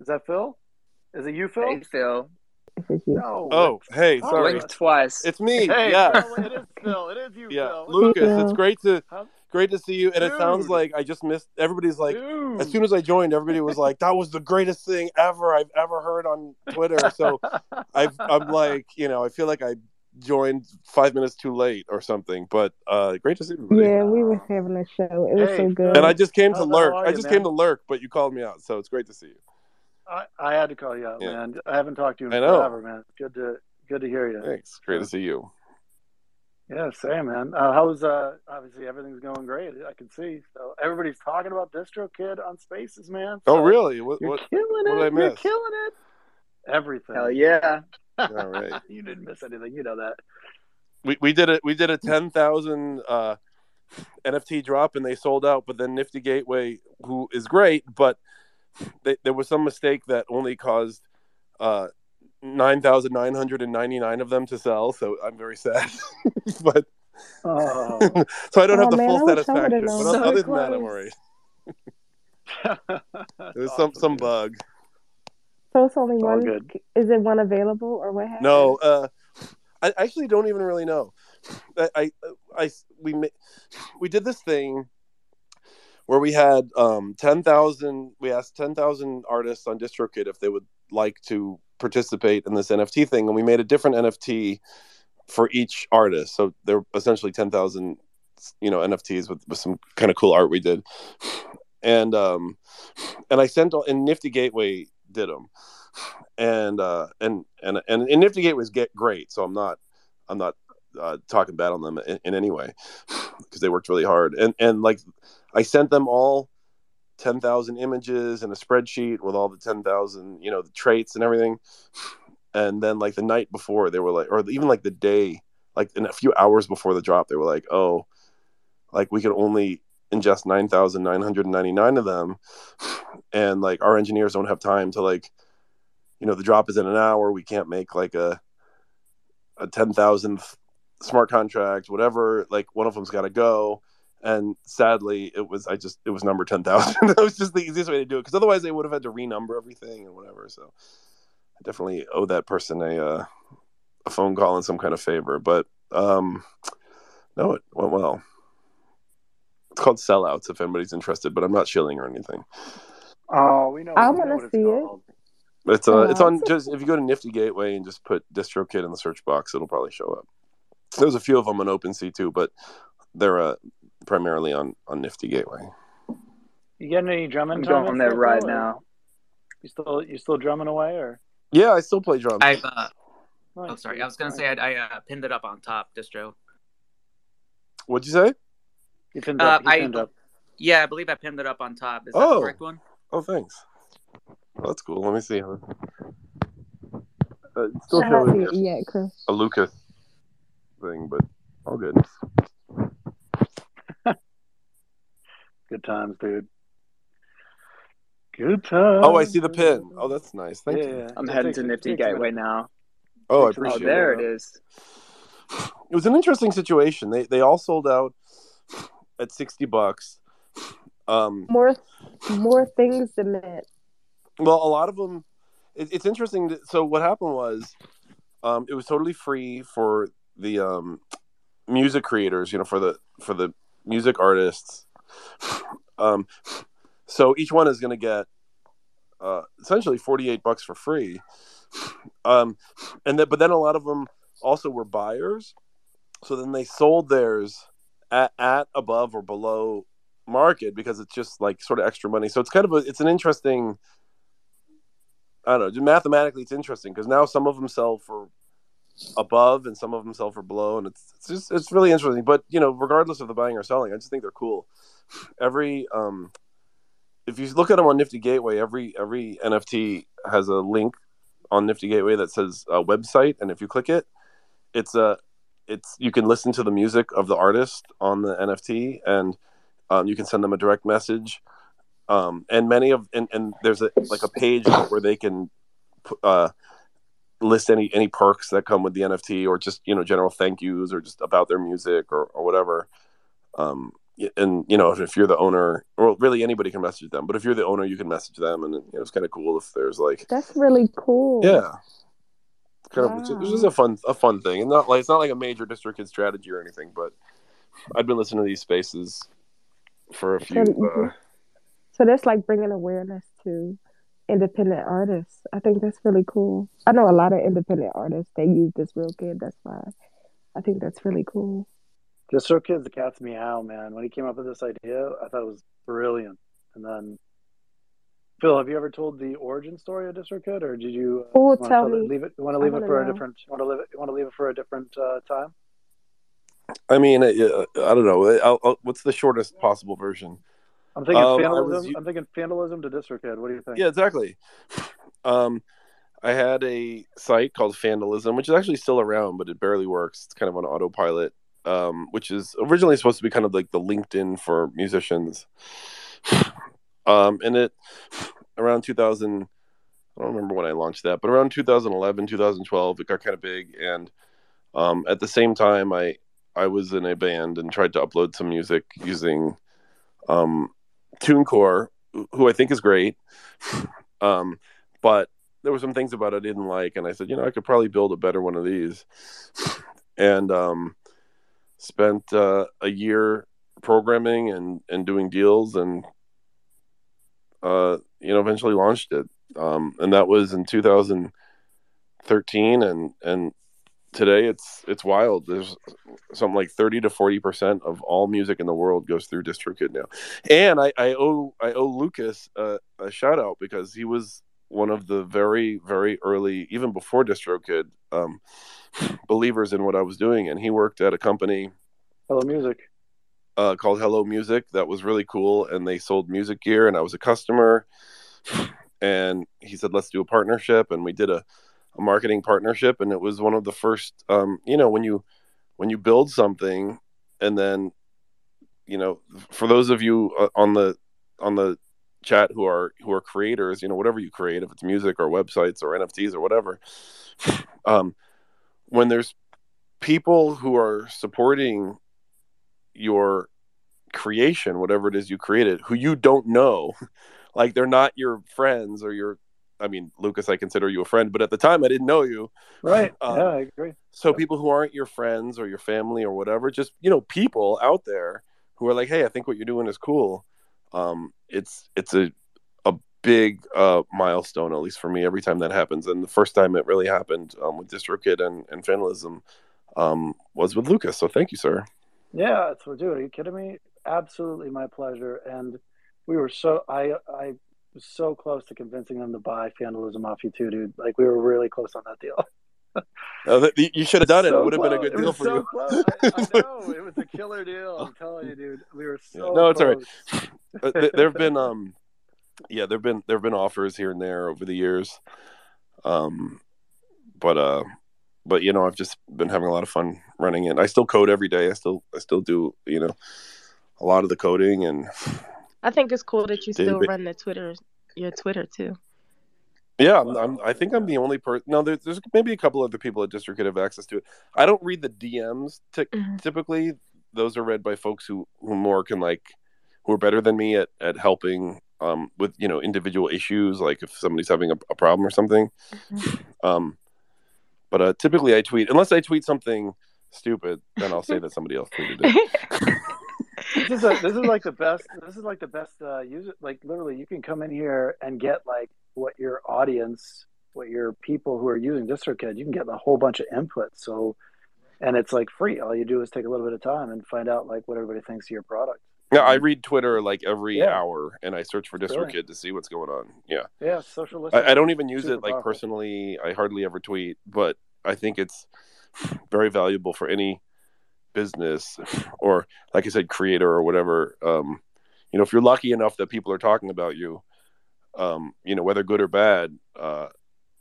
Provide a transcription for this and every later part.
Is that Phil? Is it you, Phil? Hey, Phil. If it's you. No. Oh, hey, Oh, sorry. Blink twice. It's me. Hey, yeah. Phil, it is Phil. It is you, Yeah, Phil. Lucas, Phil. it's great to Huh? great to see you. And it sounds like I just missed. Everybody's like, Dude. as soon as I joined, everybody was like, "That was the greatest thing ever I've ever heard on Twitter." So I've, I'm like, you know, I feel like I joined five minutes too late or something. But uh, great to see everybody. Yeah, we were having a show. It was Hey, so good. And I just came to How the lurk. hell I just man? came to lurk, but you called me out, so it's great to see you. I, I had to call you out, Yeah. man. I haven't talked to you I in know. forever, man. Good to good to hear you. Thanks. Great to see you. Yeah, same, man. Uh, how's uh? Obviously, everything's going great. I can see. So everybody's talking about Distro Kid on Spaces, man. Oh, really? What? You're what? killing what did I it. You're killing it. Everything. Hell yeah. All right. you didn't miss anything. You know that. we, we did it. We did a ten thousand uh, NFT drop, and they sold out. But then Nifty Gateway, who is great, but they, there was some mistake that only caused uh, nine thousand nine hundred and ninety nine of them to sell. So I'm very sad. but Oh. so I don't Oh, have the man, full satisfaction. would've But known. other So than that, I'm close. alright. There's There's some some bug. so it's only It's one. good. Is it one available or what happened? No, uh, I actually don't even really know. I, I, I we we did this thing where we had um, ten thousand. We asked ten thousand artists on DistroKid if they would like to participate in this NFT thing, and we made a different NFT for each artist. So they're essentially ten thousand, you know, NFTs with, with some kind of cool art we did, and um, and I sent all, and Nifty Gateway did them and uh and and and, and nifty gateways get great so i'm not i'm not uh, talking bad on them in, in any way because they worked really hard and and like i sent them all 10,000 images and a spreadsheet with all the 10,000 you know the traits and everything. And then like the night before they were like or even like the day like in a few hours before the drop they were like oh like we could only ingest 9,999 of them. And like our engineers don't have time to like you know the drop is in an hour. We can't make like a a 10,000th smart contract whatever. Like one of them's got to go and sadly it was i just it was number 10,000 that was just the easiest way to do it because otherwise they would have had to renumber everything and whatever so i definitely owe that person a uh, a phone call and some kind of favor but um no it went well it's called sellouts if anybody's interested but i'm not shilling or anything Oh, we know. I we know wanna what it's see it. It's uh, it's on just if you go to Nifty Gateway and just put DistroKid in the search box, it'll probably show up. There's a few of them on OpenSea too, but they're uh, primarily on on Nifty Gateway. You getting any drumming I'm time going there right or now. You still you still drumming away or? Yeah, I still play drums. I've uh, oh sorry. I was gonna Nice. say I, I uh, pinned it up on top distro. What'd you say? You pinned Uh, up. You I pinned up. yeah, I believe I pinned it up on top. Is that Oh. the correct one? Oh, thanks. Oh, that's cool. Let me see. Uh, still I showing seen Chris. a Lucas thing, but all good. Good times, dude. Good times. Oh, I see the pin. Oh, that's nice. Thank yeah, you. yeah. I'm It heading takes- to Nifty Gateway now. Oh, Takes I a minute. Oh, there it. it is. It was an interesting situation. They they all sold out at sixty bucks. Um, More, more things to mint. Well, a lot of them. It, it's interesting. To, so what happened was, um, it was totally free for the um, music creators. You know, for the for the music artists. Um, so each one is going to get uh, essentially forty eight bucks for free. Um, and but then a lot of them also were buyers. So then they sold theirs at, at above or below market because it's just like sort of extra money. So it's kind of a it's an interesting I don't know. Mathematically, it's interesting because now some of them sell for above and some of them sell for below, and it's it's just it's really interesting. But you know, regardless of the buying or selling, I just think they're cool. Every um, if you look at them on Nifty Gateway, every every NFT has a link on Nifty Gateway that says uh, website, and if you click it, it's a it's you can listen to the music of the artist on the NFT, and um, you can send them a direct message um, and many of and, and there's a like a page where they can uh, list any any perks that come with the NFT or just you know general thank yous or just about their music or, or whatever. Um, and you know if you're the owner, well, really anybody can message them. But if you're the owner, you can message them, and you know, it's kind of cool if there's like That's really cool. yeah, kind of it's, Wow. it's just a fun a fun thing, and not like it's not like a major DistroKid strategy or anything. But I've been listening to these spaces for a few. mhm. Uh, So that's like bringing awareness to independent artists. I think that's really cool. I know a lot of independent artists. They use this real kid. That's why I think that's really cool. Distro Kid's the cat's meow, man. When he came up with this idea, I thought it was brilliant. And then, Phil, have you ever told the origin story of Distro Kid, or did you? Uh, Oh, wanna tell it- me. Leave it. You want to leave it wanna for a different? You want to leave it? You want to leave it for a different uh, time? I mean, uh, I don't know. I'll, I'll, what's the shortest possible version? I'm thinking Um, I fandalism. was u- I'm thinking fandalism to Distro Kid. What do you think? Yeah, exactly. Um, I had a site called Fandalism, which is actually still around, but it barely works. It's kind of on autopilot, um, which is originally supposed to be kind of like the LinkedIn for musicians. Um, and it around 2000, I don't remember when I launched that, but around 2011, 2012, it got kind of big. And um, at the same time, I I was in a band and tried to upload some music using um, TuneCore, who I think is great. Um, but there were some things about it I didn't like, and I said, you know, I could probably build a better one of these. And um, spent uh, a year programming and and doing deals, and uh, you know, eventually launched it. Um, and that was in 2013, and and today it's it's wild. There's something like 30 to 40 percent of all music in the world goes through DistroKid now. And I, I owe I owe Lucas a, a shout out because he was one of the very very early, even before DistroKid, um, believers in what I was doing. And he worked at a company Hello, music. uh, called Hello Music that was really cool, and they sold music gear, and I was a customer. And he said, "Let's do a partnership," and we did a, a marketing partnership, and it was one of the first. Um, you know, when you when you build something, and then, you know, for those of you uh, on the on the chat who are who are creators, you know, whatever you create, if it's music or websites or NFTs or whatever, um, when there's people who are supporting your creation, whatever it is you created, who you don't know. Like they're not your friends or your I mean, Lucas, I consider you a friend, but at the time I didn't know you. Right. Um, yeah, I agree. So people who aren't your friends or your family or whatever, just you know, people out there who are like, Hey, I think what you're doing is cool. Um, it's it's a a big uh milestone, at least for me, every time that happens. And the first time it really happened um with DistroKid and, and Fandalism um was with Lucas. So thank you, sir. Yeah, it's dude. Are you kidding me? Absolutely, my pleasure. And we were so I I was so close to convincing them to buy Fandalism off you too, dude. Like we were really close on that deal. Uh, you should have done it. So it would have been a good It deal was for so you. Close. I, I know it was a killer deal. I'm telling you, dude. We were so No, it's all right. close. Th- there have been um yeah there've been there've been offers here and there over the years um but uh but you know i've just been having a lot of fun running it i still code every day i still i still do you know a lot of the coding and I think it's cool that you still David. run the Twitter, your Twitter too. Yeah I'm, I'm i think i'm the only person no there, there's maybe a couple other people at DistroKid that have access to it i don't read the dms ty- Mhm. typically those are read by folks who who more can like who are better than me at at helping um with you know individual issues like if somebody's having a, a problem or something um but uh typically i tweet unless i tweet something stupid then i'll say that somebody else tweeted it this is a, this is like the best. This is like the best uh, user. Like literally, you can come in here and get like what your audience, what your people who are using DistroKid, you can get a whole bunch of input. So, and it's like free. All you do is take a little bit of time and find out like what everybody thinks of your product. yeah i read twitter like every Yeah. hour and i search for distrokid to see what's going on yeah Yeah, social. I, I don't even use it like powerful. personally i hardly ever tweet but i think it's very valuable for any business or like i said creator or whatever um you know if you're lucky enough that people are talking about you um you know whether good or bad uh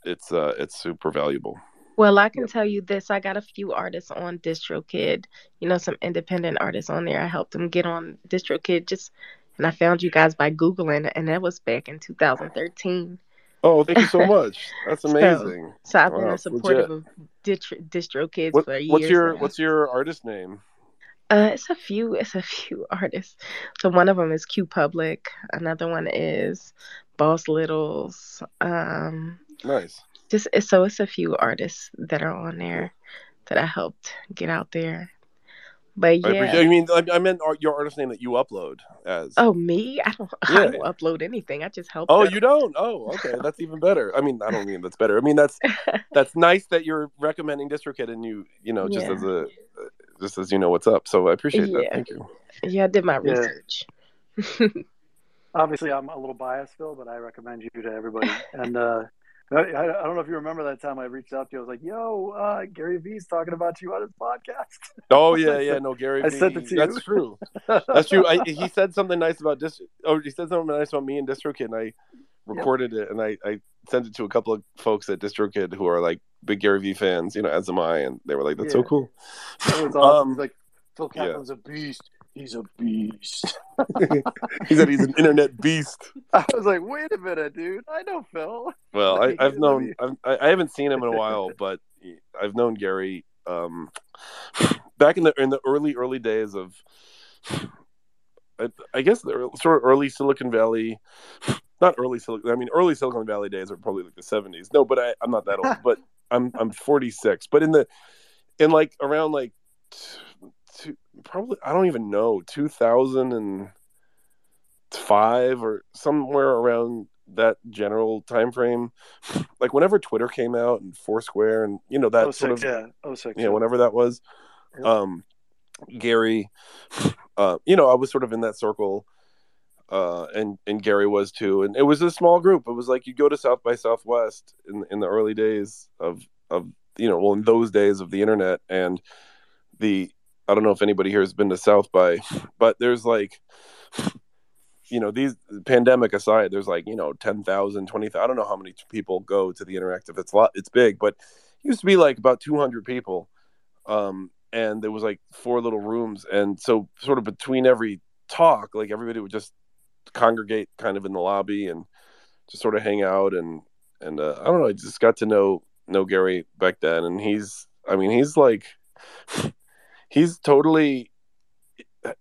it's uh it's super valuable Well, I can Yep. tell you this. I got a few artists on DistroKid, you know, some independent artists on there. I helped them get on DistroKid just, and I found you guys by Googling, and that was back in 2013. oh thank you so much that's amazing So I've been Wow, a supportive legit. of Distro, DistroKids what, for years. what's your now. what's your artist name Uh, it's a few. It's a few artists. So one of them is Q Public. Another one is Boss Littles. Um, Nice. just so it's a few artists that are on there that I helped get out there. But yeah. appreciate, I mean, I, I meant your artist name that you upload as. Oh me? I don't. I don't upload anything. I just help. Oh, them. you don't? Oh, okay. That's even better. I mean, I don't mean that's better. I mean, that's that's nice that you're recommending DistroKid and you, you know, just Yeah. as a, just as you know what's up. So I appreciate that. Thank you. yeah, I did my Yeah. research. Obviously, I'm a little biased, Phil, but I recommend you to everybody. And uh, I, I don't know if you remember that time I reached out to you. I was like, "Yo, uh, Gary Vee's talking about you on his podcast." Oh yeah, yeah. No, Gary. I Vee, sent it to That's you. true. That's true. I, he said something nice about dis. Oh, he said something nice about me and DistroKid, and I recorded it and I, I sent it to a couple of folks at DistroKid who are like big Gary Vee fans, you know, as am I, and they were like, "That's so cool." That was awesome. Um, like, Phil yeah. Kaplan's a beast. He's a beast. He said he's an internet beast. I was like, wait a minute, dude. I know Phil. Well, I, I've known I've, I I haven't seen him in a while, but I've known Gary um, back in the in the early early days of I, I guess the sort of early Silicon Valley, not early Silicon. I mean, early Silicon Valley days are probably like the seventies. No, but I, I'm not that old. but I'm I'm 46. But in the in like around like two, probably I don't even know 2005 or somewhere around that general time frame. Like whenever Twitter came out and Foursquare and you know that oh, sort of yeah. Oh, six. yeah, whenever that was. Yep. Um, Gary, uh, you know, I was sort of in that circle, uh, and and Gary was too, and it was a small group. It was like you go to South by Southwest in in the early days of of you know, well, in those days of the internet and the. I don't know if anybody here has been to South by, but there's like, you know, these pandemic aside, there's like, you know, 10,000, 20,000. I don't know how many people go to the interactive. It's a lot, it's big, but it used to be like about 200 people um, and there was like four little rooms and so sort of between every talk like everybody would just congregate kind of in the lobby and just sort of hang out and and uh, i don't know i just got to know know gary back then and he's i mean he's like he's totally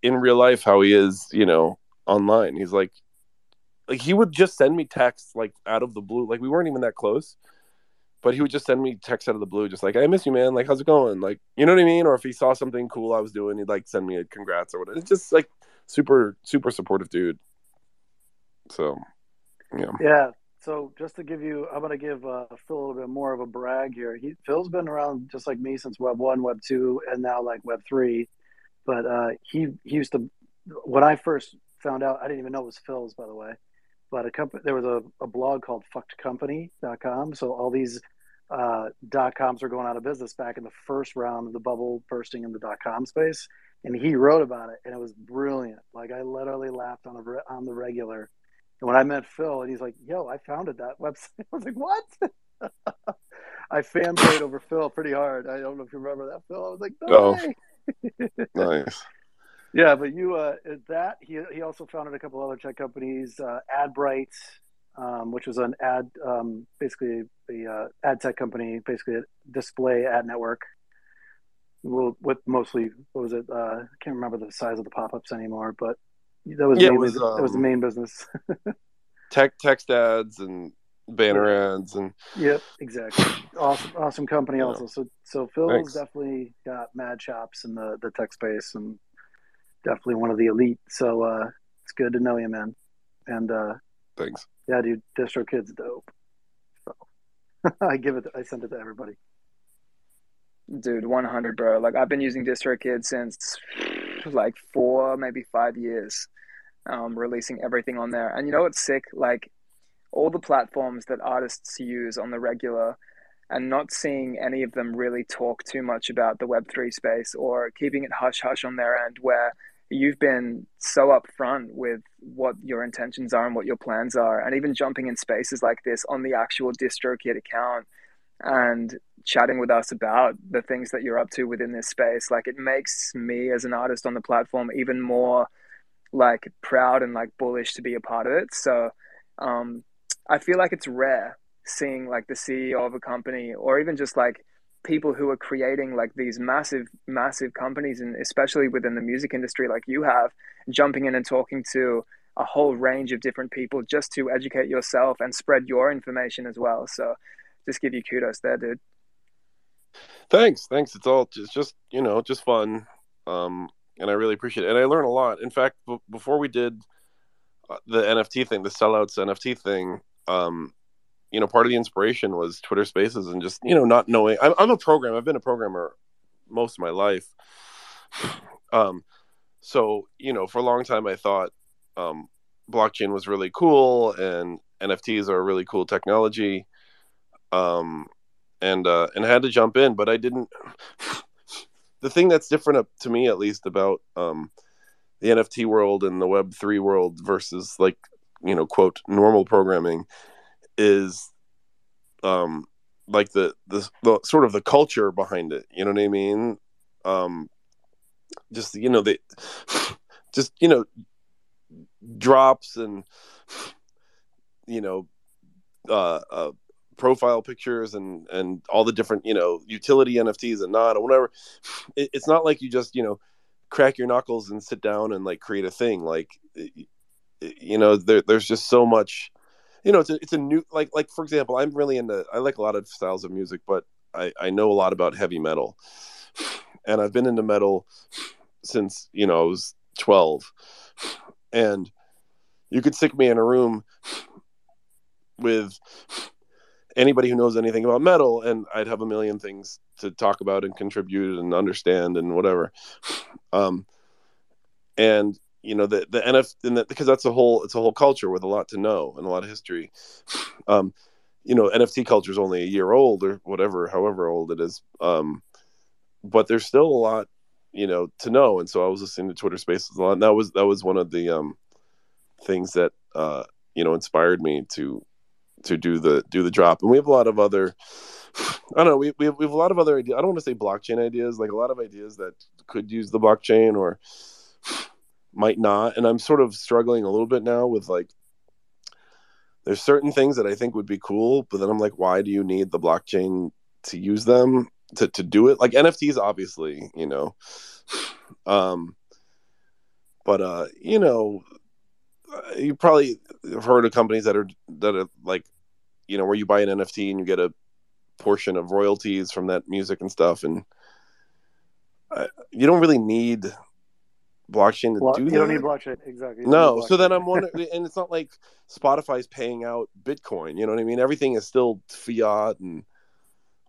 in real life how he is you know online he's like like he would just send me texts like out of the blue like we weren't even that close but he would just send me texts out of the blue, just like, "I miss you, man. Like, how's it going? Like, you know what I mean?" Or if he saw something cool I was doing, he'd like send me a congrats or whatever. It's just like super, super supportive dude. So, yeah, Yeah. So just to give you, I'm going to give uh, Phil a little bit more of a brag here. He Phil's been around just like me since Web one, Web two, and now like Web three. But uh, he he used to when I first found out, I didn't even know it was Phil's, by the way. But a company, there was a, a blog called fuckedcompany.com. So all these uh, dot coms were going out of business back in the first round of the bubble bursting in the dot com space. And he wrote about it, and it was brilliant. Like I literally laughed on a, on the regular. And when I met Phil, and he's like, "Yo, I founded that website," I was like, "What?" I fanboyed over Phil pretty hard. I don't know if you remember that, Phil. I was like, "No Oh. nice. Yeah, but you uh, that he he also founded a couple other tech companies, uh, AdBrite, um, which was an ad um, basically the uh, ad tech company, basically a display ad network. Well, with mostly what was it? Uh, I can't remember the size of the pop ups anymore, but that was Yeah, it mainly was, that was the um, main business. Tech text ads and banner ads and Yep, exactly. Awesome, awesome company Yeah. also. So, so Phil's Thanks. definitely got mad chops in the the tech space, and definitely one of the elite. So, uh, it's good to know you, man. And uh, things. yeah, dude, DistroKid's dope. So, I give it. I send it to everybody. Dude, 100, bro. Like, I've been using DistroKid since like four, maybe five years, um, releasing everything on there. And you know what's sick? Like, all the platforms that artists use on the regular and not seeing any of them really talk too much about the Web3 space or keeping it hush hush on their end, where you've been so upfront with what your intentions are and what your plans are, and even jumping in spaces like this on the actual DistroKid account and chatting with us about the things that you're up to within this space like it makes me as an artist on the platform even more like proud and like bullish to be a part of it so um i feel like it's rare seeing like the ceo of a company or even just like people who are creating like these massive, massive companies, and especially within the music industry, like you have, jumping in and talking to a whole range of different people just to educate yourself and spread your information as well. So, just give you kudos there, dude. Thanks, thanks. It's all just, just you know, just fun, um, and I really appreciate it. And I learn a lot. In fact, b- before we did uh, the NFT thing, the sellouts NFT thing, um, you know, part of the inspiration was Twitter Spaces and just you know not knowing. I'm, I'm a programmer. I've been a programmer most of my life. Um, so you know, for a long time, I thought um, blockchain was really cool and NFTs are a really cool technology. Um, and uh, and I had to jump in, but I didn't. the thing that's different up to me, at least, about um, the NFT world and the Web three world versus like you know quote normal programming is um like the, the the sort of the culture behind it you know what i mean um just you know they just you know drops and you know uh, uh profile pictures and and all the different you know utility nfts and not or whatever it, it's not like you just you know crack your knuckles and sit down and like create a thing. Like you know there, there's just so much you know it's a, it's a new like like for example i'm really into i like a lot of styles of music but i i know a lot about heavy metal. And i've been into metal since you know i was 12 and you could stick me in a room with anybody who knows anything about metal and i'd have a million things to talk about and contribute and understand and whatever um and you know the the NF and the, because that's a whole it's a whole culture with a lot to know and a lot of history. Um, you know, NFT culture is only a year old or whatever, however old it is. Um, but there's still a lot, you know, to know. And so I was listening to Twitter Spaces a lot. And that was that was one of the um, things that uh, you know inspired me to to do the do the drop. And we have a lot of other. I don't know. We, we have, we have a lot of other ideas. I don't want to say blockchain ideas, like a lot of ideas that could use the blockchain or might not. And I'm sort of struggling a little bit now with like, there's certain things that I think would be cool, but then I'm like, why do you need the blockchain to use them to, to do it? Like NFTs, obviously, you know. Um, but uh, you know, you probably have heard of companies that are that are like, you know, where you buy an NFT and you get a portion of royalties from that music and stuff, and uh, you don't really need blockchain to Well, do you that. don't need blockchain exactly. No, need so then. I'm wondering, and it's not like Spotify's paying out Bitcoin. You know what I mean? Everything is still fiat and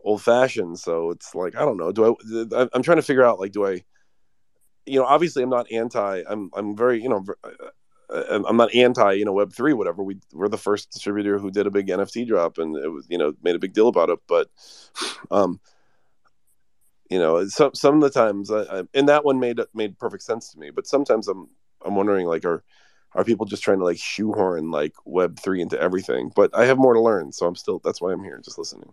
old fashioned. So it's like I don't know. Do I? I- I'm trying to figure out like, do I? You know, obviously I'm not anti. I'm I'm very you know. Uh, I'm not anti, you know, Web three, whatever. We we're the first distributor who did a big NFT drop, and it was, you know, made a big deal about it. But, um, you know, some some of the times, I, I, and that one made made perfect sense to me. But sometimes I'm I'm wondering, like, are are people just trying to like shoehorn like Web three into everything? But I have more to learn, so I'm still that's why I'm here, just listening.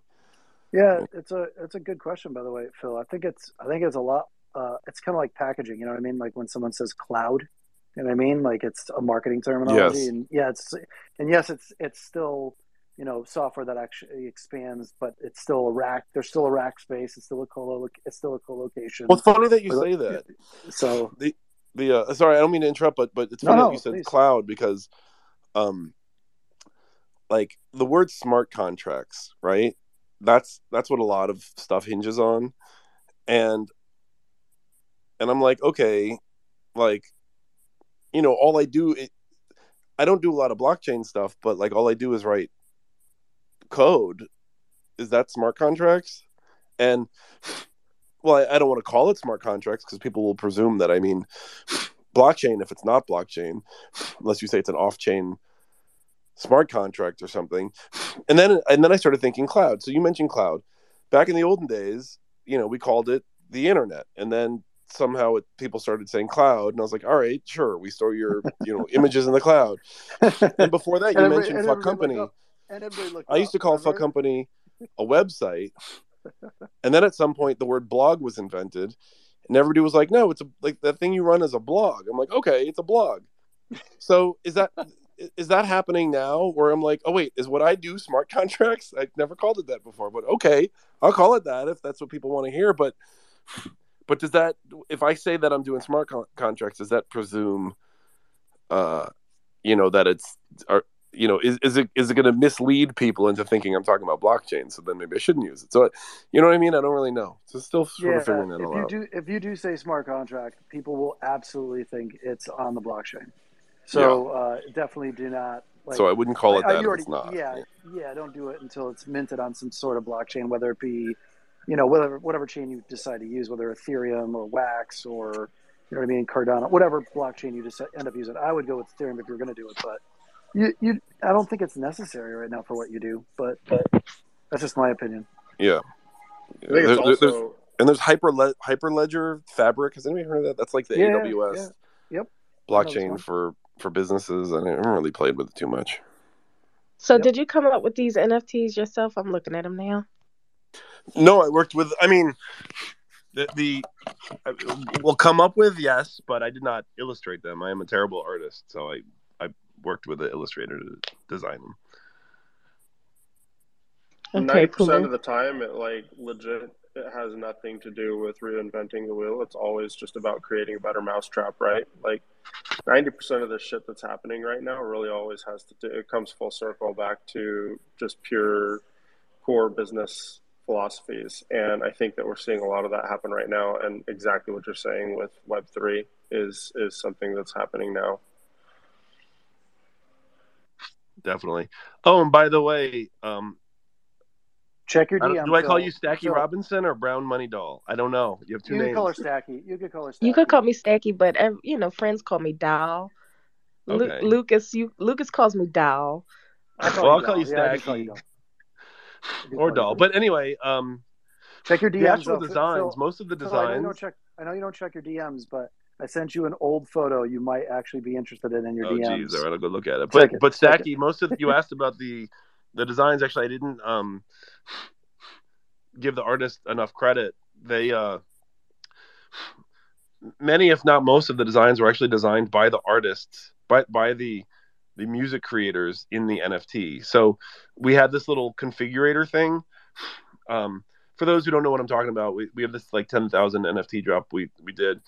Yeah, it's a it's a good question by the way, Phil. I think it's I think it's a lot. Uh, it's kind of like packaging. You know what I mean? Like when someone says cloud, you know what I mean? Like it's a marketing terminology, Yes. and yeah, it's and yes, it's it's still you know software that actually expands, but it's still a rack. There's still a rack space. It's still a colo. It's still a co-location. Well, it's funny that you say that. So the the uh, sorry, I don't mean to interrupt, but but it's funny no, that you said please. cloud because, um, like the word smart contracts, right? That's that's what a lot of stuff hinges on, and and I'm like, okay, like, you know, all I do, it, I don't do a lot of blockchain stuff, but like all I do is write code. Is that smart contracts? And well, I, I don't want to call it smart contracts because people will presume that I mean blockchain if it's not blockchain, unless you say it's an off-chain smart contract or something. And then and then I started thinking cloud. So you mentioned cloud. Back in the olden days, you know, we called it the internet, and then somehow it, people started saying cloud, and I was like, all right, sure, we store your you know images in the cloud. And before that, you every- mentioned fuck company. looked and everybody looked I used to up, call fuck company a website, and then at some point the word blog was invented, and everybody was like, "No, it's a like that thing you run is a blog." I'm like, "Okay, it's a blog." So is that is that happening now? Where I'm like, oh wait, is what I do smart contracts? I never called it that before, but okay, I'll call it that if that's what people want to hear. But but does that if I say that I'm doing smart con- contracts, does that presume, uh, you know, that it's are you know is, is it is it going to mislead people into thinking I'm talking about blockchain? So then maybe I shouldn't use it. So you know what I mean? I don't really know. So still sort Yeah, of figuring that if you out. do if you do say smart contract, people will absolutely think it's on the blockchain. So uh, definitely do not. Like, so I wouldn't call it that if it's not. Yeah, yeah, don't do it until it's minted on some sort of blockchain, whether it be, you know, whatever whatever chain you decide to use, whether Ethereum or Wax or you know what I mean, Cardano, whatever blockchain you just end up using. I would go with Ethereum if you're going to do it, but you, you, I don't think it's necessary right now for what you do, but that's just my opinion. Yeah. I think There- it's there- there's- and there's hyper hyperledger fabric. Has anybody heard of that? That's like the Yeah, AWS yeah. Yep. blockchain for for businesses. I haven't really played with it too much. So Yep. did you come up with these NFTs yourself? I'm looking at them now. No, I worked with. I mean, the the uh, will come up with yes, but I did not illustrate them. I am a terrible artist, so I I worked with the illustrator to design them. Okay, ninety percent cool. of the time, it like legit, it has nothing to do with reinventing the wheel. It's always just about creating a better mousetrap, right? Like ninety percent of the shit that's happening right now really always has to do. It comes full circle back to just pure core business philosophies, and I think that we're seeing a lot of that happen right now. And exactly what you're saying with Web three is is something that's happening now. Definitely. Oh, and by the way, um, Check your I don't- DM. do I call you Stacky Phil, Robinson or Brown Money Doll? I don't know. You have two You can names. call her Stacky. You could call her Stacky. You could call me Stacky, but ev- you know, friends call me Doll. Lu- Lucas, you Lucas calls me Doll. I Well, I'll call Doll. you Yeah, call you Stacky. Doll. Or doll. But anyway, um, check your the DMs. actual though. Designs, Phil, most of the Phil, I know designs. check. I know you don't check your DMs, but I sent you an old photo. You might actually be interested in in your Oh, DMs. geez, all right, I'll go look at it. But it, but Stacky, most of you asked about the the designs. Actually, I didn't um give the artist enough credit. They uh many, if not most, of the designs were actually designed by the artists, by by the the music creators in the NFT. So we had this little configurator thing. Um, for those who don't know what I'm talking about, we, we have this like 10,000 NFT drop we we did,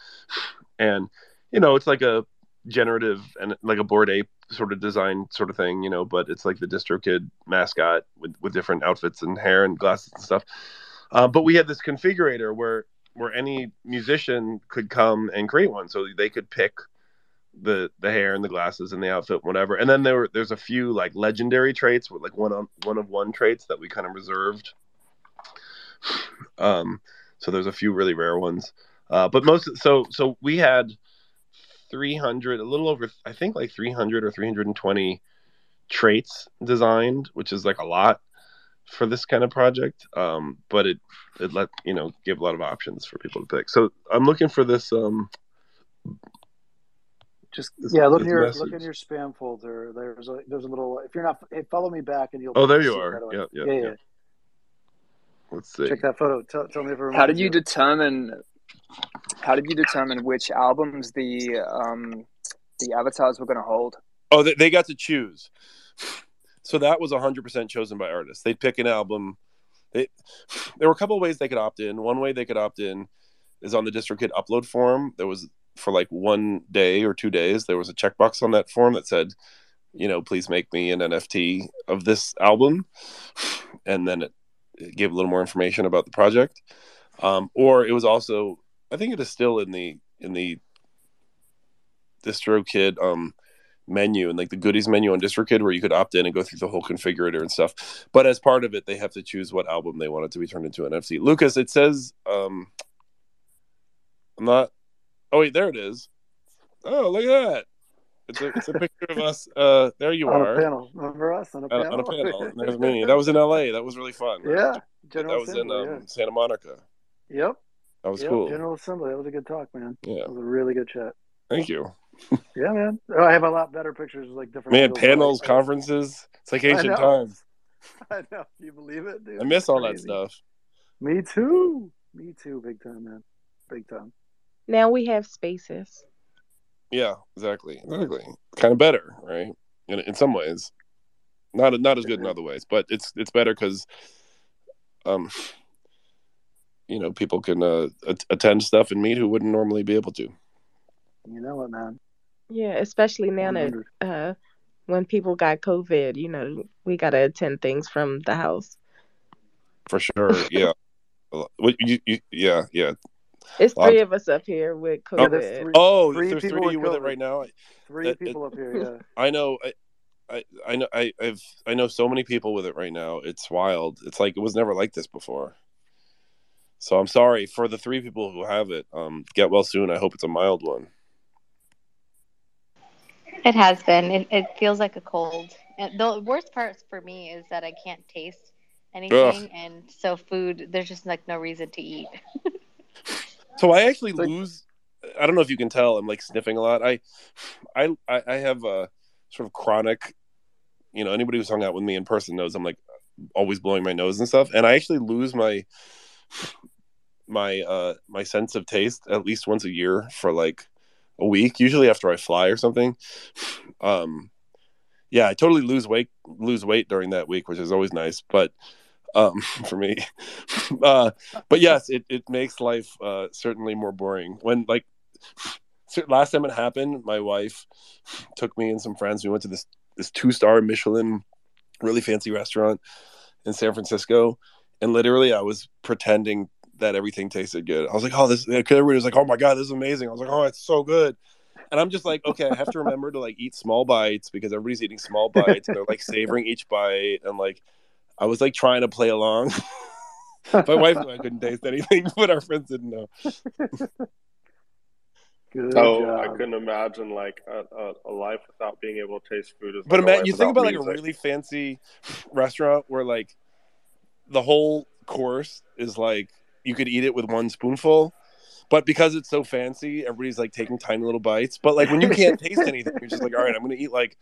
and you know it's like a generative and like a Bored Ape sort of design sort of thing, you know, but it's like the DistroKid mascot with, with different outfits and hair and glasses and stuff. Uh, but we had this configurator where where any musician could come and create one, so they could pick the the hair and the glasses and the outfit, whatever. And then there were there's a few like legendary traits, like one on one of one traits that we kind of reserved. Um, so there's a few really rare ones, uh, but most so so we had 300 a little over i think like 300 or 320 traits designed which is like a lot for this kind of project um but it it let you know give a lot of options for people to pick so i'm looking for this um Just This- yeah, look in your message. look in your spam folder. There's a there's a little. If you're not, hey, follow me back, and you'll. Oh, there you are. right. Yeah, yeah, yeah, yeah. yeah. let's see Check that photo. Tell, tell me if it How did you determine? How did you determine which albums the um, the avatars were going to hold? oh they, they got to choose so that was 100% chosen by artists they'd pick an album they, there were a couple of ways they could opt in one way they could opt in is on the distrokid upload form there was for like one day or two days there was a checkbox on that form that said you know please make me an nft of this album. And then it, it gave a little more information about the project. Um, or it was also i think it is still in the in the distrokid um menu and like the goodies menu on distrokid where you could opt in and go through the whole configurator and stuff. But as part of it they have to choose what album they want it to be turned into an nft lucas it says um i'm not oh wait there it is oh look at that it's a, it's a picture of us uh there you on are a panel. Remember us on a panel? on a panel there's me that was in la that was really fun yeah, General that was in Assembly. um, santa monica. Yep. that was yep, cool General Assembly. That was a good talk, man. yeah That was a really good chat. thank you Yeah, man. Oh, I have a lot better pictures, like different. man angles, but I- panels I- conferences it's like ancient times I know. Can you believe it, dude? i miss all that stuff Me too. Me too. Big time, man. Big time. Now we have spaces. Yeah, exactly. Exactly. Kind of better, right? in in some ways. Not not as good in other ways, but it's it's better because, um, you know, people can uh, at- attend stuff and meet who wouldn't normally be able to. You know what, man? Yeah, especially now that uh, when people got COVID, you know, we got to attend things from the house. For sure, yeah. What you, you, yeah, yeah. It's Well, three of us up here with Yeah, COVID. there's three, Oh, Three there's people three of you with with it right now. three that- people up here. Yeah. I know. I, I, I know. I, I've. I know so many people with it right now. It's wild. It's like it was never like this before. So I'm sorry for the three people who have it. Um, get well soon. I hope it's a mild one. It has been. It, it feels like a cold. And the worst part for me is that I can't taste anything, and so food. There's just like no reason to eat. So I actually Like- lose. I don't know if you can tell. I'm like sniffing a lot. I, I, I I have a sort of chronic. You know, anybody who's hung out with me in person knows I'm like always blowing my nose and stuff, and I actually lose my my uh my sense of taste at least once a year for like a week, usually after I fly or something. Um, yeah, I totally lose weight lose weight during that week, which is always nice. But um, for me, uh, but yes, it, it makes life uh, certainly more boring. When like last time it happened, my wife took me and some friends. We went to this this two star Michelin, really fancy restaurant in San Francisco, and literally I was pretending that everything tasted good. I was like, "Oh, this." Everybody was like, "Oh my god, this is amazing." I was like, "Oh, it's so good." And I'm just like, okay, I have to remember to like eat small bites because everybody's eating small bites and they're like savoring each bite. And like, I was like trying to play along. My wife knew I couldn't taste anything, but our friends didn't know. Good Oh, job. I couldn't imagine like a, a, a life without being able to taste food. Is But like a Matt, life you think without about like a really fancy restaurant where like the whole course is like you could eat it with one spoonful, but because it's so fancy, everybody's like taking tiny little bites. But like when you can't taste anything, you're just like, all right, I'm gonna eat like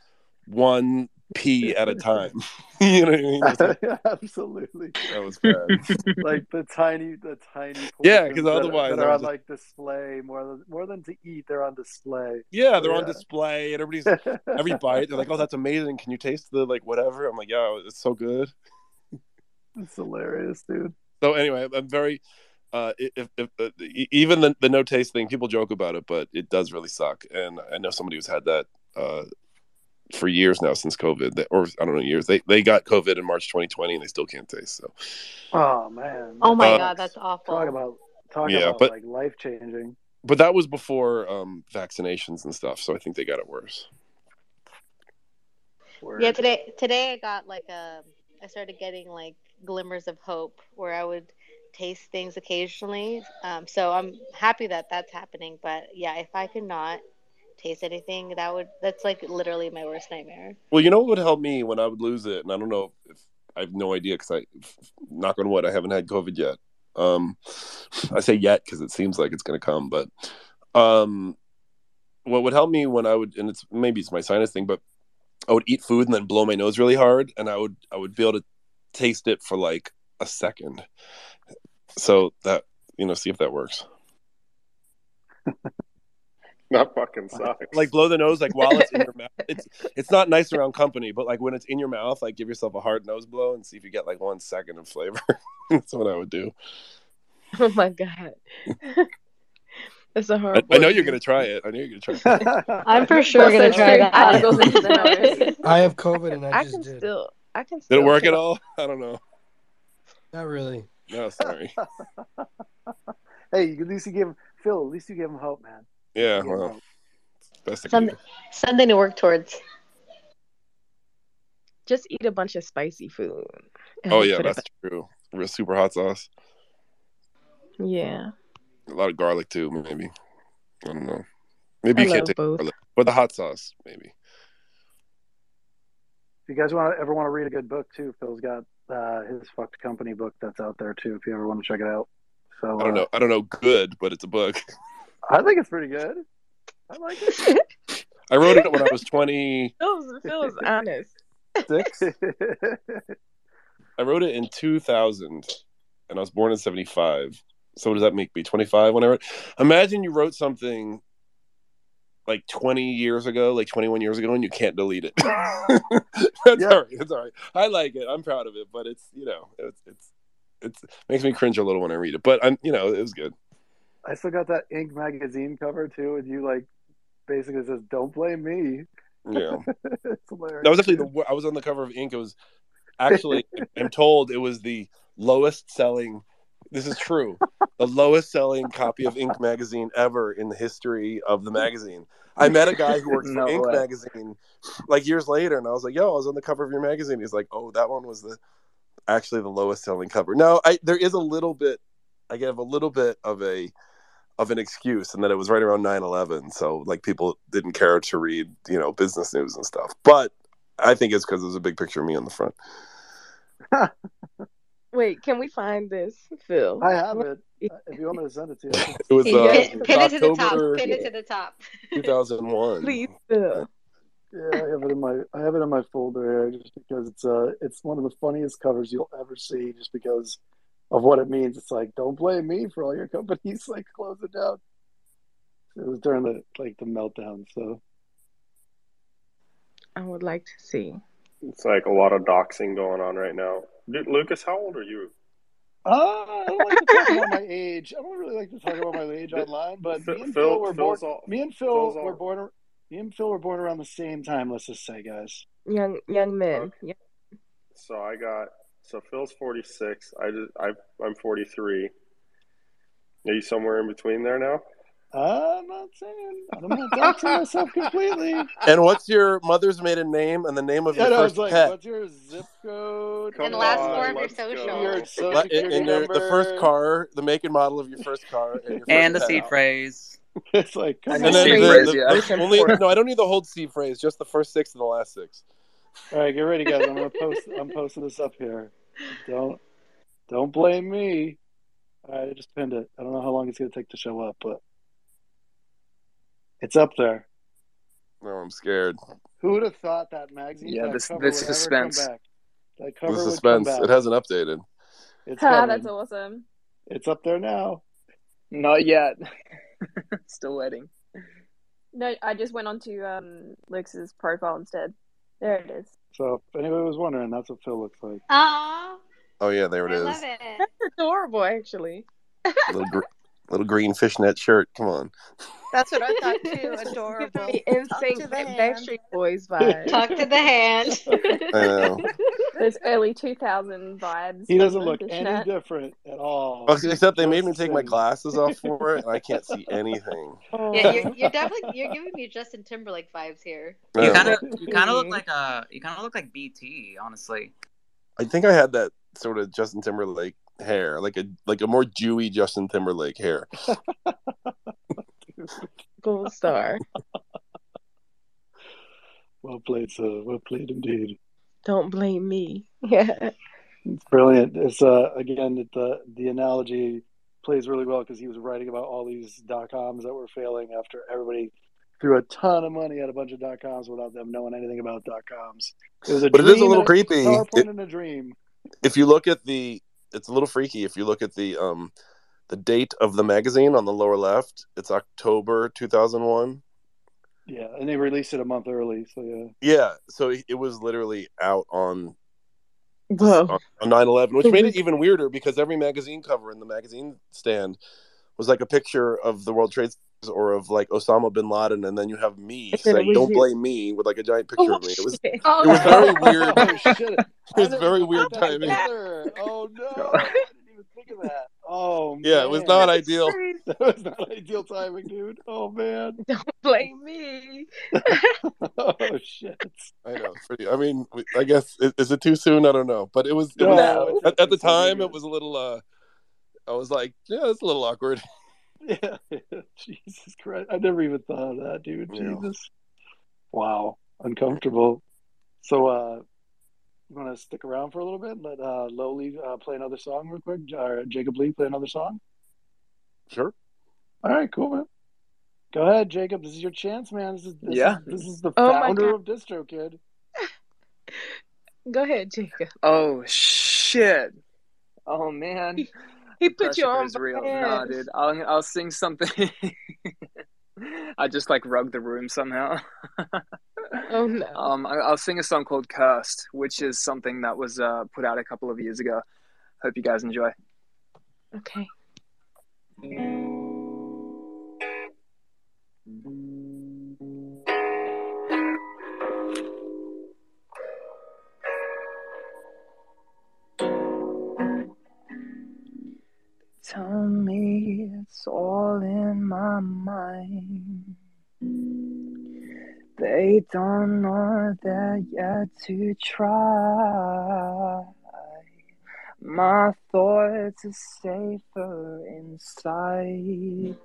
one pea at a time. you know what I mean? What- Absolutely. that was bad. like the tiny, the tiny. Yeah, portions 'cause that- otherwise that are on just- like display more than more than to eat. They're on display. Yeah, they're on display and everybody's every bite. They're like, oh, that's amazing. Can you taste the like whatever? I'm like, yeah, it's so good. It's hilarious, dude. So anyway, I'm very uh if, if, e- even the, the no taste thing, people joke about it, but it does really suck. And I know somebody who's had that uh for years now since COVID, that- or I don't know years. They they got COVID in March 2020 and they still can't taste. So Oh man. Oh my Uh, god, that's awful. Talk about talk Yeah, about but- like life changing. but that was before um vaccinations and stuff. So I think they got it worse. Yeah, today today I got like a I started getting like glimmers of hope where I would taste things occasionally. Um, so I'm happy that that's happening. But yeah, if I could not taste anything, that would that's like literally my worst nightmare. Well, you know what would help me when I would lose it, and I don't know if I have no idea because I, knock on wood, I haven't had COVID yet. Um, I say yet because it seems like it's going to come, but um, what would help me when I would, and it's maybe it's my sinus thing, but I would eat food and then blow my nose really hard, and I would I would be able to taste it for like a second. So that you know, see if that works. That fucking sucks. like blow the nose like while it's in your mouth. It's it's not nice around company, but like when it's in your mouth, like give yourself a hard nose blow and see if you get like one second of flavor. That's what I would do. Oh my god. That's a I, hard. I know you're gonna try it. I know you're gonna try it. I'm for sure gonna try that. I go into the nose. I have COVID and I I just can did. still. I can. Did Still it work at all? I don't know. Not really. No, sorry. hey, at least you gave him Phil. At least you gave him hope, man. Yeah, You gave him well, hope. best I Some, something to work towards. Just eat a bunch of spicy food. Oh yeah, put it that's true. Real super hot sauce. Yeah. A lot of garlic too, maybe. I don't know. Maybe I you can't take both. garlic, but the hot sauce, maybe. If you guys want to ever want to read a good book too, Phil's got uh, his fucked company book that's out there too. If you ever want to check it out. So I don't uh, know. I don't know. Good, but it's a book. I think it's pretty good. I like it. I wrote it when I was twenty. Phil's, Phil's honest. Six. I wrote it in 2000, and I was born in 75. So what does that make me? 25 when I wrote? Imagine you wrote something like 20 years ago, like 21 years ago, and you can't delete it. That's Yeah. all right. It's all right. I like it. I'm proud of it, but it's you know, it's it's it's makes me cringe a little when I read it. But I'm you know, it was good. I still got that Inc. magazine cover too, and you like basically says, "Don't blame me." Yeah. it's hilarious. That was actually the I was on the cover of Inc. It was actually I'm told it was the lowest selling. This is true. The lowest selling copy of Inc. magazine ever in the history of the magazine. I met a guy who works No for Inc. magazine like years later, and I was like, "Yo, I was on the cover of your magazine." He's like, "Oh, that one was the actually the lowest selling cover." No, I there is a little bit. I give a little bit of a of an excuse, and that it was right around 9-11, so like people didn't care to read you know business news and stuff. But I think it's because there's a big picture of me on the front. Wait, can we find this, Phil? I have it. If you want me to send it to you, It was uh, Pin, pin it to the top. Pin it to the top. 2001. Please, Phil. yeah, I have it in my I have it in my folder here, just because it's uh it's one of the funniest covers you'll ever see, just because of what it means. It's like, don't blame me for all your companies like closing down. It was during the like the meltdown, so I would like to see. It's like a lot of doxing going on right now. Dude, Lucas, how old are you? Uh, I don't like to talk about my age. I don't really like to talk about my age online, but me and Phil, Phil- were born. All- Me and Phil Phil's were all- born. Me and Phil were born around the same time. Let's just say, guys. Young young men. Okay. Yeah. So I got so Phil's forty six. I just I I'm forty three. Are you somewhere in between there now? Uh, I'm not saying. I'm not doxing myself completely. And what's your mother's maiden name and the name of Yeah, your no, I first was like, pet? what's your zip code? Come And last on, four of your social. Your social Le- security and your, the first car, the make and model of your first car, and, your first And the pet. seed phrase. It's like, come I on. need And then the, phrase, the- yeah. the- only no, I don't need the whole seed phrase, just the first six and the last six. All right, get ready, guys. I'm gonna post. I'm posting this up here. Don't, don't blame me. All right, I just pinned it. I don't know how long it's gonna take to show up, but it's up there. No, I'm scared. Who would have thought that magazine? Yeah, that this- cover the would ever suspense. Come back? That The cover would come suspense. back. It hasn't updated. It's Ah, that's awesome. It's up there now. Not yet. Still waiting. No, I just went onto um Luke's profile instead. There it is. So if anybody was wondering, that's what Phil looks like. Aw, Oh yeah, there I it is. love it. That's adorable, actually. Little, gr- little green fishnet shirt. Come on. That's what I thought too. Adorable. in Talk sync to the hand. Backstreet Boys vibe. Talk to the hand. I know. There's early 2000 vibes. He doesn't of the look any fishnet. different at all. Well, Except they made me take my glasses off for it, and I can't see anything. Oh. Yeah, you're, you're definitely you're giving me Justin Timberlake vibes here. Oh. You kind of you kind of look like a you kind of look like BT, honestly. I think I had that sort of Justin Timberlake hair, like a like a more Jewy Justin Timberlake hair. Gold star. Well played, sir. Well played indeed. Don't blame me. Yeah. It's brilliant. It's uh again it- the the analogy plays really well because he was writing about all these dot coms that were failing after everybody threw a ton of money at a bunch of dot coms without them knowing anything about dot coms. It was a But it is a little creepy. PowerPoint It- and a dream. if you look at the, it's a little freaky. If you look at the um, the date of the magazine on the lower left, it's October two thousand one. Yeah, and they released it a month early, so yeah. Yeah, so it it was literally out on Whoa. on 9-11 which made it even weirder because every magazine cover in the magazine stand was like a picture of the world trade Centers or of like osama bin laden and then you have me And then it saying don't you. blame me with like a giant picture Oh, of me it was. Oh, it was very weird Oh shit! it was very weird timing together. Oh no! I didn't even think of that. Oh man. yeah it was man. not ideal That was not ideal timing, dude. Oh man. Don't blame me. oh shit. i know pretty i mean i guess is is it too soon i don't know but it was it was No, it's at, at the it's so time it was a little uh i was like yeah it's a little awkward Yeah. Jesus Christ. I never even thought of that, dude. Yeah. Jesus. Wow. Uncomfortable. So uh you wanna stick around for a little bit? Let uh Lowly uh, play another song real quick? Or Jacob Lee play another song? sure All right, cool man. Go ahead, Jacob. This is your chance, man. This is this Yeah. is, this is the Oh my founder God. of DistroKid. Go ahead, Jacob. Oh shit. Oh man. He put you on real. Nah, dude. I'll I'll sing something. I just like rug the room somehow. Oh no. Um, I, I'll sing a song called "Cursed," which is something that was uh, put out a couple of years ago. Hope you guys enjoy. Okay. Tell me it's all in my mind. They don't know that yet to try. My thoughts are safer inside.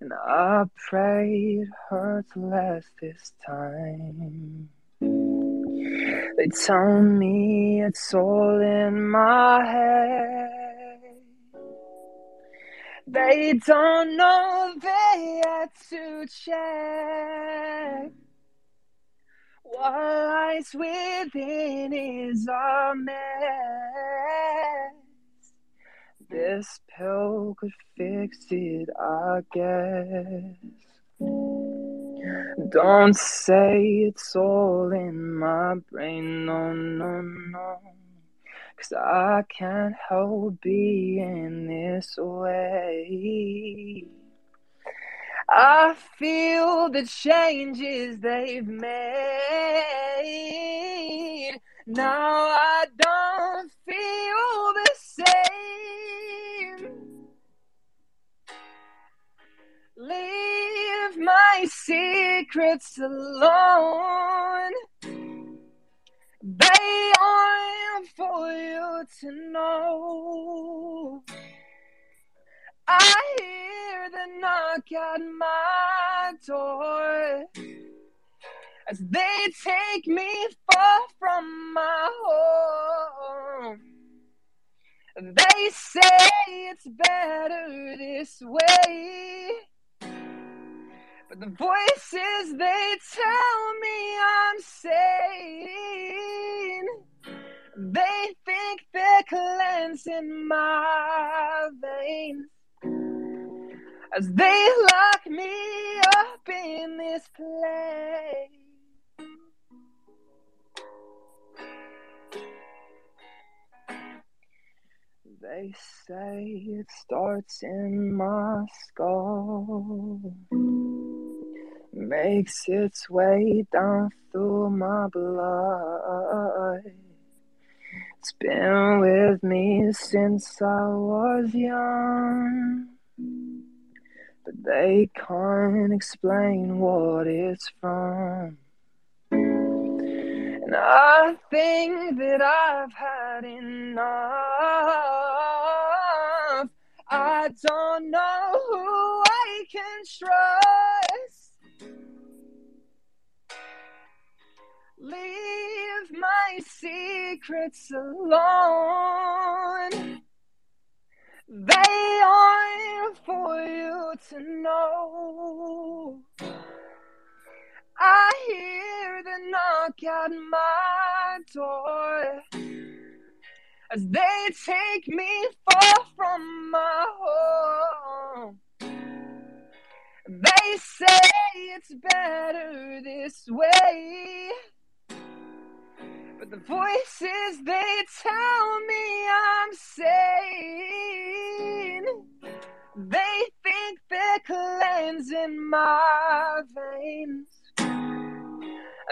And I pray it hurts less this time. They tell me it's all in my head. They don't know they had to check. What lies within is a mess. This pill could fix it, I guess. Don't say it's all in my brain, no, no, no. Cause I can't help being this way. I feel the changes they've made. Now I don't feel the same. Leave my secrets alone. They aren't for you to know. I hear the knock at my door as they take me far from my home. They say it's better this way. But the voices they tell me I'm sane. They think they're cleansing my veins as they lock me up in this place. They say it starts in my skull, makes its way down through my blood. It's been with me since I was young, but they can't explain what it's from. And I think that I've had enough. I don't know who I can trust. Leave my secrets alone. They aren't for you to know. I hear the knock at my door as they take me far from my home. They say it's better this way. But the voices they tell me I'm sane. They think they're cleansing my veins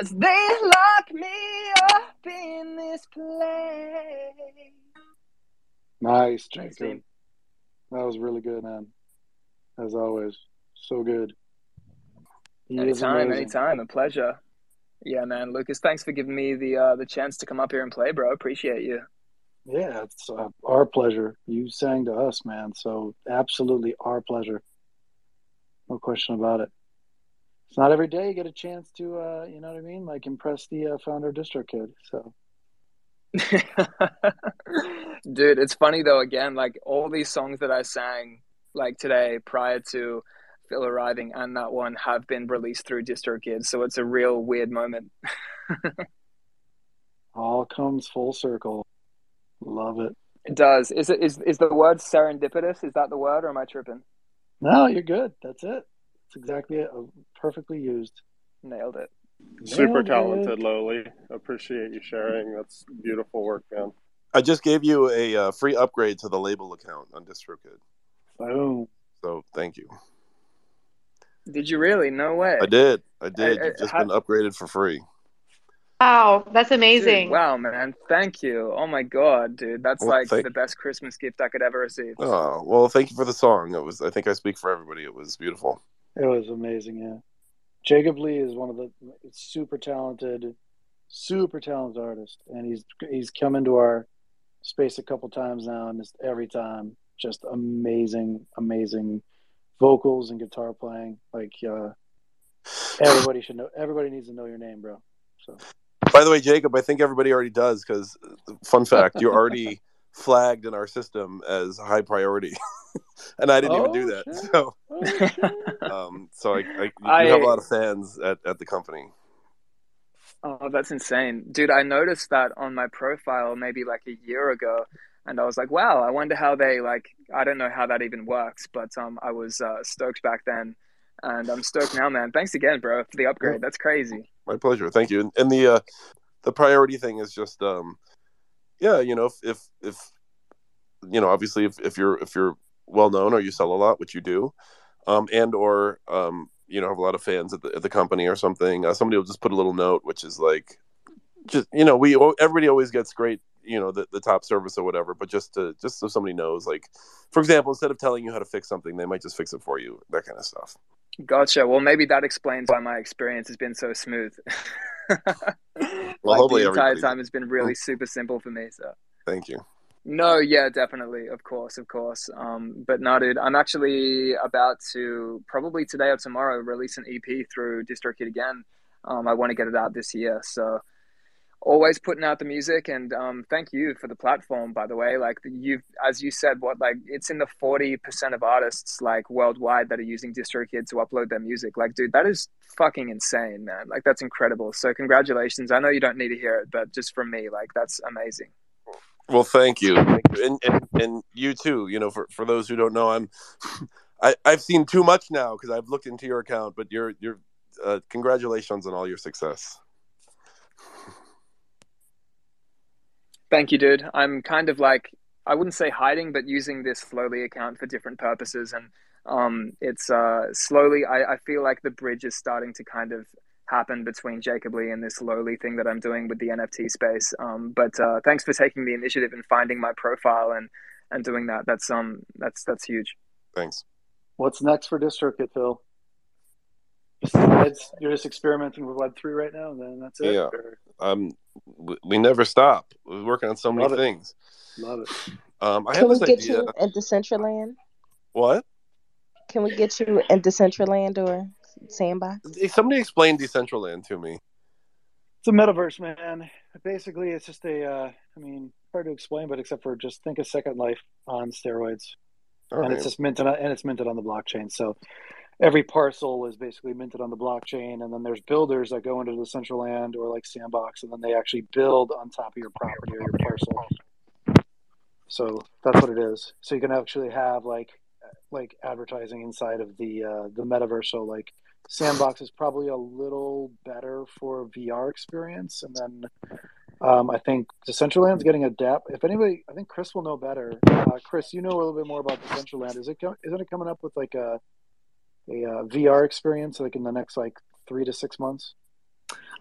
as they lock me up in this place. Nice, Thanks, Jacob. team. That was really good, man. As always, so good. He is Anytime, amazing. anytime, a pleasure. Yeah, man, Lucas, thanks for giving me the uh, the chance to come up here and play, bro. Appreciate you. Yeah, it's uh, our pleasure. You sang to us, man. So absolutely our pleasure. No question about it. It's not every day you get a chance to, uh, you know what I mean? Like impress the uh, founder DistroKid. So Dude, it's funny though, again, like all these songs that I sang like today prior to Phil arriving and that one have been released through DistroKid, so it's a real weird moment. all comes full circle. Love it. It does. Is it is is the word serendipitous? Is that the word or am I tripping? No, you're good. That's it. That's exactly it. Perfectly used. Nailed it. Super Nailed talented, Lowly. Appreciate you sharing. That's beautiful work, man. I just gave you a uh, free upgrade to the label account on DistroKid, Boom. so thank you. Did you really? No way. I did. I did. I- I- You've just how- been upgraded for free. Wow, that's Dude, amazing. wow, man. Thank you. Oh my god, dude. That's Well, like thank- the best Christmas gift I could ever receive. Oh well, thank you for the song. It was. I think I speak for everybody. It was beautiful. It was amazing, yeah. Jacob Lee is one of the super talented, super talented artists, and he's he's come into our space a couple times now, and just every time, just amazing, amazing vocals and guitar playing. Like uh, everybody should know. Everybody needs to know your name, bro. So By the way, Jacob, I think everybody already does because, fun fact, you're already flagged in our system as high priority, and I didn't even do Oh, that. shit. So, oh, um, so I, I, you I- have a lot of fans at, at the company. Oh, that's insane. Dude, I noticed that on my profile maybe like a year ago and I was like, wow, I wonder how they like I don't know how that even works, but um I was uh, stoked back then and I'm stoked now, man. Thanks again, bro, for the upgrade. That's crazy. My pleasure. Thank you. And, and the uh, the priority thing is just, um, yeah, you know, if, if if you know, obviously, if, if you're if you're well known or you sell a lot, which you do, um, and or um, you know, have a lot of fans at the at the company or something, uh, somebody will just put a little note, which is like, just you know, we everybody always gets great, you know, the, the top service or whatever, but just to just so somebody knows, like, for example, instead of telling you how to fix something, they might just fix it for you, that kind of stuff. Gotcha. Well, maybe that explains why my experience has been so smooth. like hopefully the entire time it's been really super simple for me, so Thank you. No, yeah, definitely, of course, of course. Um, but no, dude, I'm actually about to probably today or tomorrow release an EP through DistroKid again. Um, I want to get it out this year, so always putting out the music. And um, thank you for the platform, by the way. Like you've, as you said, what like it's in the forty percent of artists like worldwide that are using DistroKid to upload their music. Like, dude, that is fucking insane, man. Like that's incredible. So congratulations. I know you don't need to hear it, but just from me, like that's amazing. Well, thank you, thank you. And, and and you too. You know, for for those who don't know, I'm I I've seen too much now because I've looked into your account. But you're you're uh, congratulations on all your success. Thank you, dude. I'm kind of like I wouldn't say hiding, but using this Lowly account for different purposes, and um, it's uh, slowly. I, I feel like the bridge is starting to kind of happen between Jacob Lee and this lowly thing that I'm doing with the NFT space. Um, but uh, thanks for taking the initiative and finding my profile and and doing that. That's um that's that's huge. Thanks. What's next for DistroKid, Phil? Besides, you're just experimenting with Web three right now, and then that's it. Yeah. Or- Um, we, we never stop. We're working on so many Love it. things. Love it. Um, I Can have we this get idea. you Central Land? What? Can we get you into Central Land or Sandbox? Somebody explain Decentraland to me. It's a metaverse, man. Basically, it's just a. Uh, I mean, hard to explain, but except for just think of Second Life on steroids, All and right. it's just minted on, and it's minted on the blockchain. So every parcel is basically minted on the blockchain, and then there's builders that go into Decentraland or like Sandbox, and then they actually build on top of your property or your parcel. So that's what it is. So you can actually have like like advertising inside of the uh, the metaverse. So like Sandbox is probably a little better for VR experience, and then um, I think Decentraland's getting a dap. If anybody, I think Chris will know better. Uh, Chris, you know a little bit more about Decentraland. Is it co- isn't it coming up with like a a uh, VR experience like in the next like three to six months?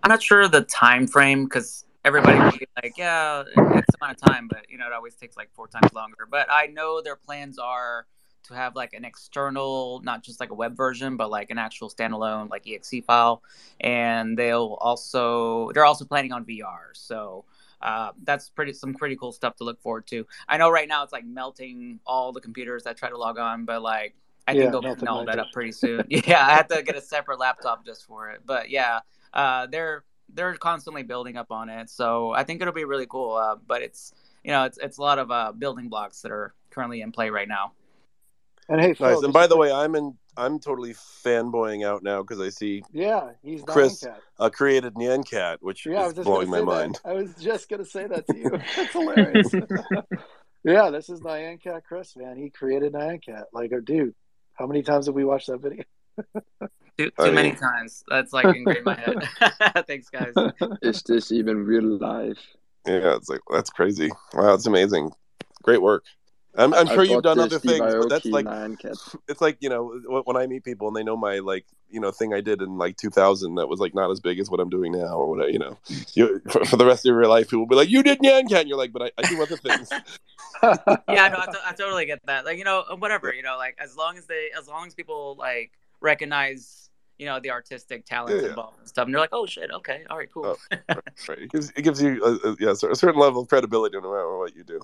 I'm not sure the time frame because everybody will be like, yeah, it's amount of time, but you know, it always takes like four times longer. But I know their plans are to have like an external, not just like a web version, but like an actual standalone like exe file, and they'll also they're also planning on VR. So uh, that's pretty some pretty cool stuff to look forward to. I know right now it's like melting all the computers that try to log on, but like I Yeah, think they'll melt that up pretty soon. yeah, I have to get a separate laptop just for it. But yeah, uh, they're they're constantly building up on it, so I think it'll be really cool. Uh, but it's you know it's it's a lot of uh, building blocks that are currently in play right now. And hey, Phil, Nice. And by the way, I'm in. I'm totally fanboying out now because I see yeah, he's Chris Nyan Cat. uh, created Nyan Cat, which Yeah, is blowing my gonna mind. that. I was just gonna say that to you. That's hilarious. yeah, this is Nyan Cat Chris, man. He created Nyan Cat. Like, oh, dude, How many times have we watched that video? Too, too many mean- times. That's like ingrained in my head. Thanks, guys. Is this even real life? Yeah, it's like that's crazy. Wow, it's amazing. Great work. I'm, I'm sure you've done other Steve things, but that's like it's like you know when I meet people and they know my like you know thing I did in like 2000 that was like not as big as what I'm doing now or whatever. You know, you for, for the rest of your life, people will be like, "You did Nyan Cat," and you're like, "But I, I do other things." yeah, no, I, totally get that. Like, you know, whatever, you know, like as long as they, as long as people like recognize, you know, the artistic talents Yeah, yeah. involved and stuff, and you're like, oh shit, okay, all right, cool. Oh, right. It gives it gives you a, a, yeah, a certain level of credibility no matter what you do.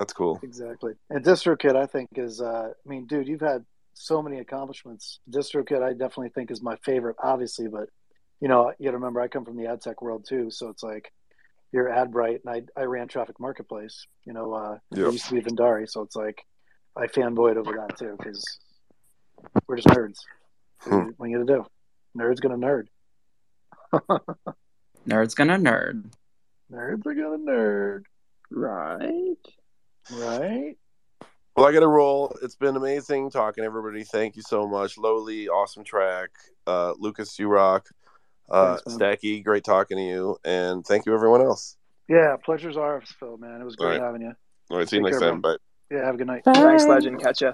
That's cool. Exactly. And DistroKid, I think, is, uh, I mean, dude, you've had so many accomplishments. DistroKid, I definitely think, is my favorite, obviously, but, you know, you got to remember, I come from the ad tech world too. So it's like, you're AdBrite, and I, I ran Traffic Marketplace. You know, uh, Yeah. it used to be Vendare. So it's like, I fanboyed over that too, because we're just nerds. What are you- what are you going to do? Nerd's going to nerd. Nerd's gonna nerd. Nerds are going to nerd. Right. Right? Well, I got to roll. It's been amazing talking everybody. Thank you so much. Lowly, awesome track. Uh, Lucas, you rock. Uh, Thanks. Stacky, great talking to you. And thank you, everyone else. Yeah, pleasure's ours, Phil, man. It was great All right. having you. All right, see you next care, time. Bye. Yeah, have a good night. Thanks, legend. Catch ya.